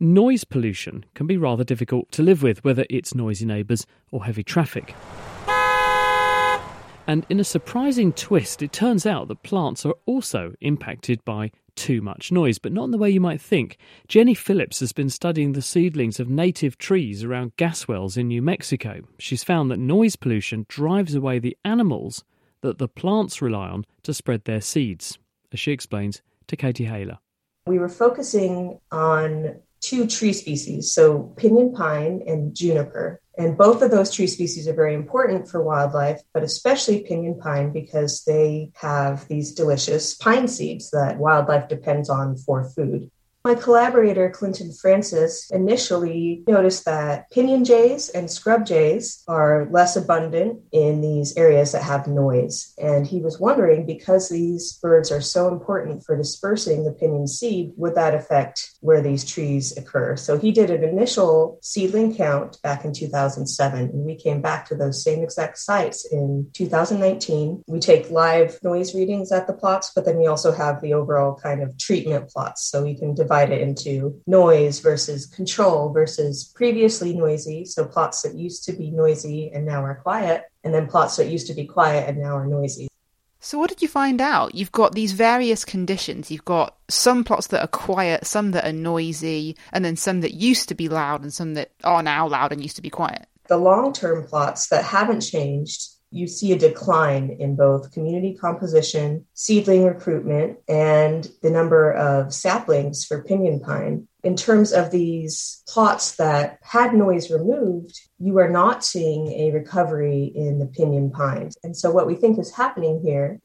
Noise pollution can be rather difficult to live with, whether it's noisy neighbours or heavy traffic. And in a surprising twist, it turns out that plants are also impacted by too much noise, but not in the way you might think. Jenny Phillips has been studying the seedlings of native trees around gas wells in New Mexico. She's found that noise pollution drives away the animals that the plants rely on to spread their seeds, as she explains to Katie Haylor. We were focusing on two tree species, so pinyon pine and juniper. And both of those tree species are very important for wildlife, but especially pinyon pine because they have these delicious pine seeds that wildlife depends on for food. My collaborator, Clinton Francis, initially noticed that pinyon jays and scrub jays are less abundant in these areas that have noise. And he was wondering because these birds are so important for dispersing the pinyon seed, would that affect where these trees occur? So he did an initial seedling count back in 2007, and we came back to those same exact sites in 2019. We take live noise readings at the plots, but then we also have the overall kind of treatment plots. So we can divide divide it into noise versus control versus previously noisy. So plots that used to be noisy and now are quiet, and then plots that used to be quiet and now are noisy. So, what did you find out? You've got these various conditions. You've got some plots that are quiet, some that are noisy, and then some that used to be loud and some that are now loud and used to be quiet. The long term plots that haven't changed you see a decline in both community composition, seedling recruitment, and the number of saplings for pinyon pine. In terms of these plots that had noise removed, you are not seeing a recovery in the pinyon pines. And so, what we think is happening here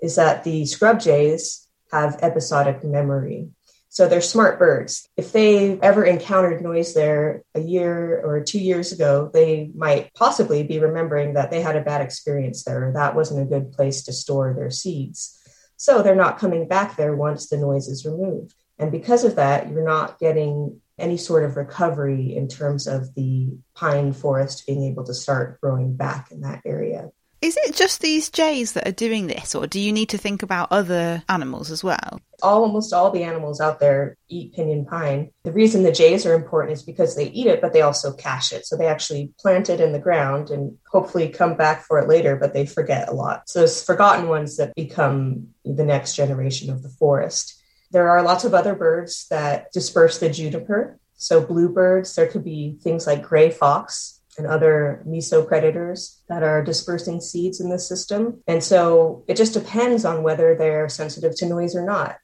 is that the scrub jays have episodic memory. So they're smart birds. If they ever encountered noise there a year or two years ago, they might possibly be remembering that they had a bad experience there, or that wasn't a good place to store their seeds. So they're not coming back there once the noise is removed. And because of that, you're not getting any sort of recovery in terms of the pine forest being able to start growing back in that area. Is it just these jays that are doing this, or do you need to think about other animals as well? All, Almost all the animals out there eat pinyon pine. The reason the jays are important is because they eat it, but they also cache it. So they actually plant it in the ground and hopefully come back for it later, but they forget a lot. So it's forgotten ones that become the next generation of the forest. There are lots of other birds that disperse the juniper. So bluebirds, there could be things like gray fox and other mesopredators that are dispersing seeds in the system. And so it just depends on whether they're sensitive to noise or not.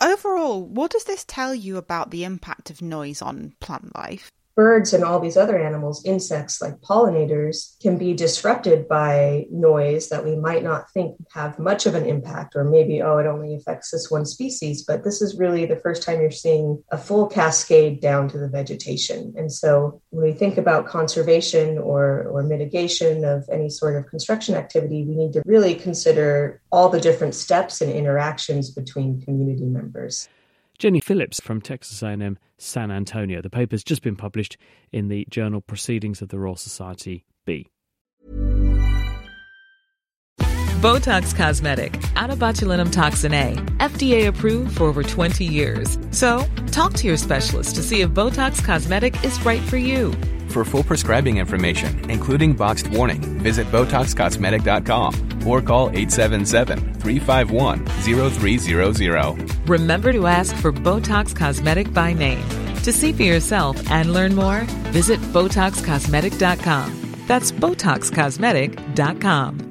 Overall, what does this tell you about the impact of noise on plant life? Birds and all these other animals, insects like pollinators, can be disrupted by noise that we might not think have much of an impact, or maybe, oh, it only affects this one species. But this is really the first time you're seeing a full cascade down to the vegetation. And so when we think about conservation or, or mitigation of any sort of construction activity, we need to really consider all the different steps and interactions between community members. Jenny Phillips from Texas A&M San Antonio. The paper's just been published in the journal Proceedings of the Royal Society B. Botox Cosmetic, onabotulinumtoxinA, FDA approved for over 20 years. So, talk to your specialist to see if Botox Cosmetic is right for you. For full prescribing information, including boxed warning, visit BotoxCosmetic.com or call 877-351-0300. Remember to ask for Botox Cosmetic by name. To see for yourself and learn more, visit BotoxCosmetic.com. That's BotoxCosmetic.com.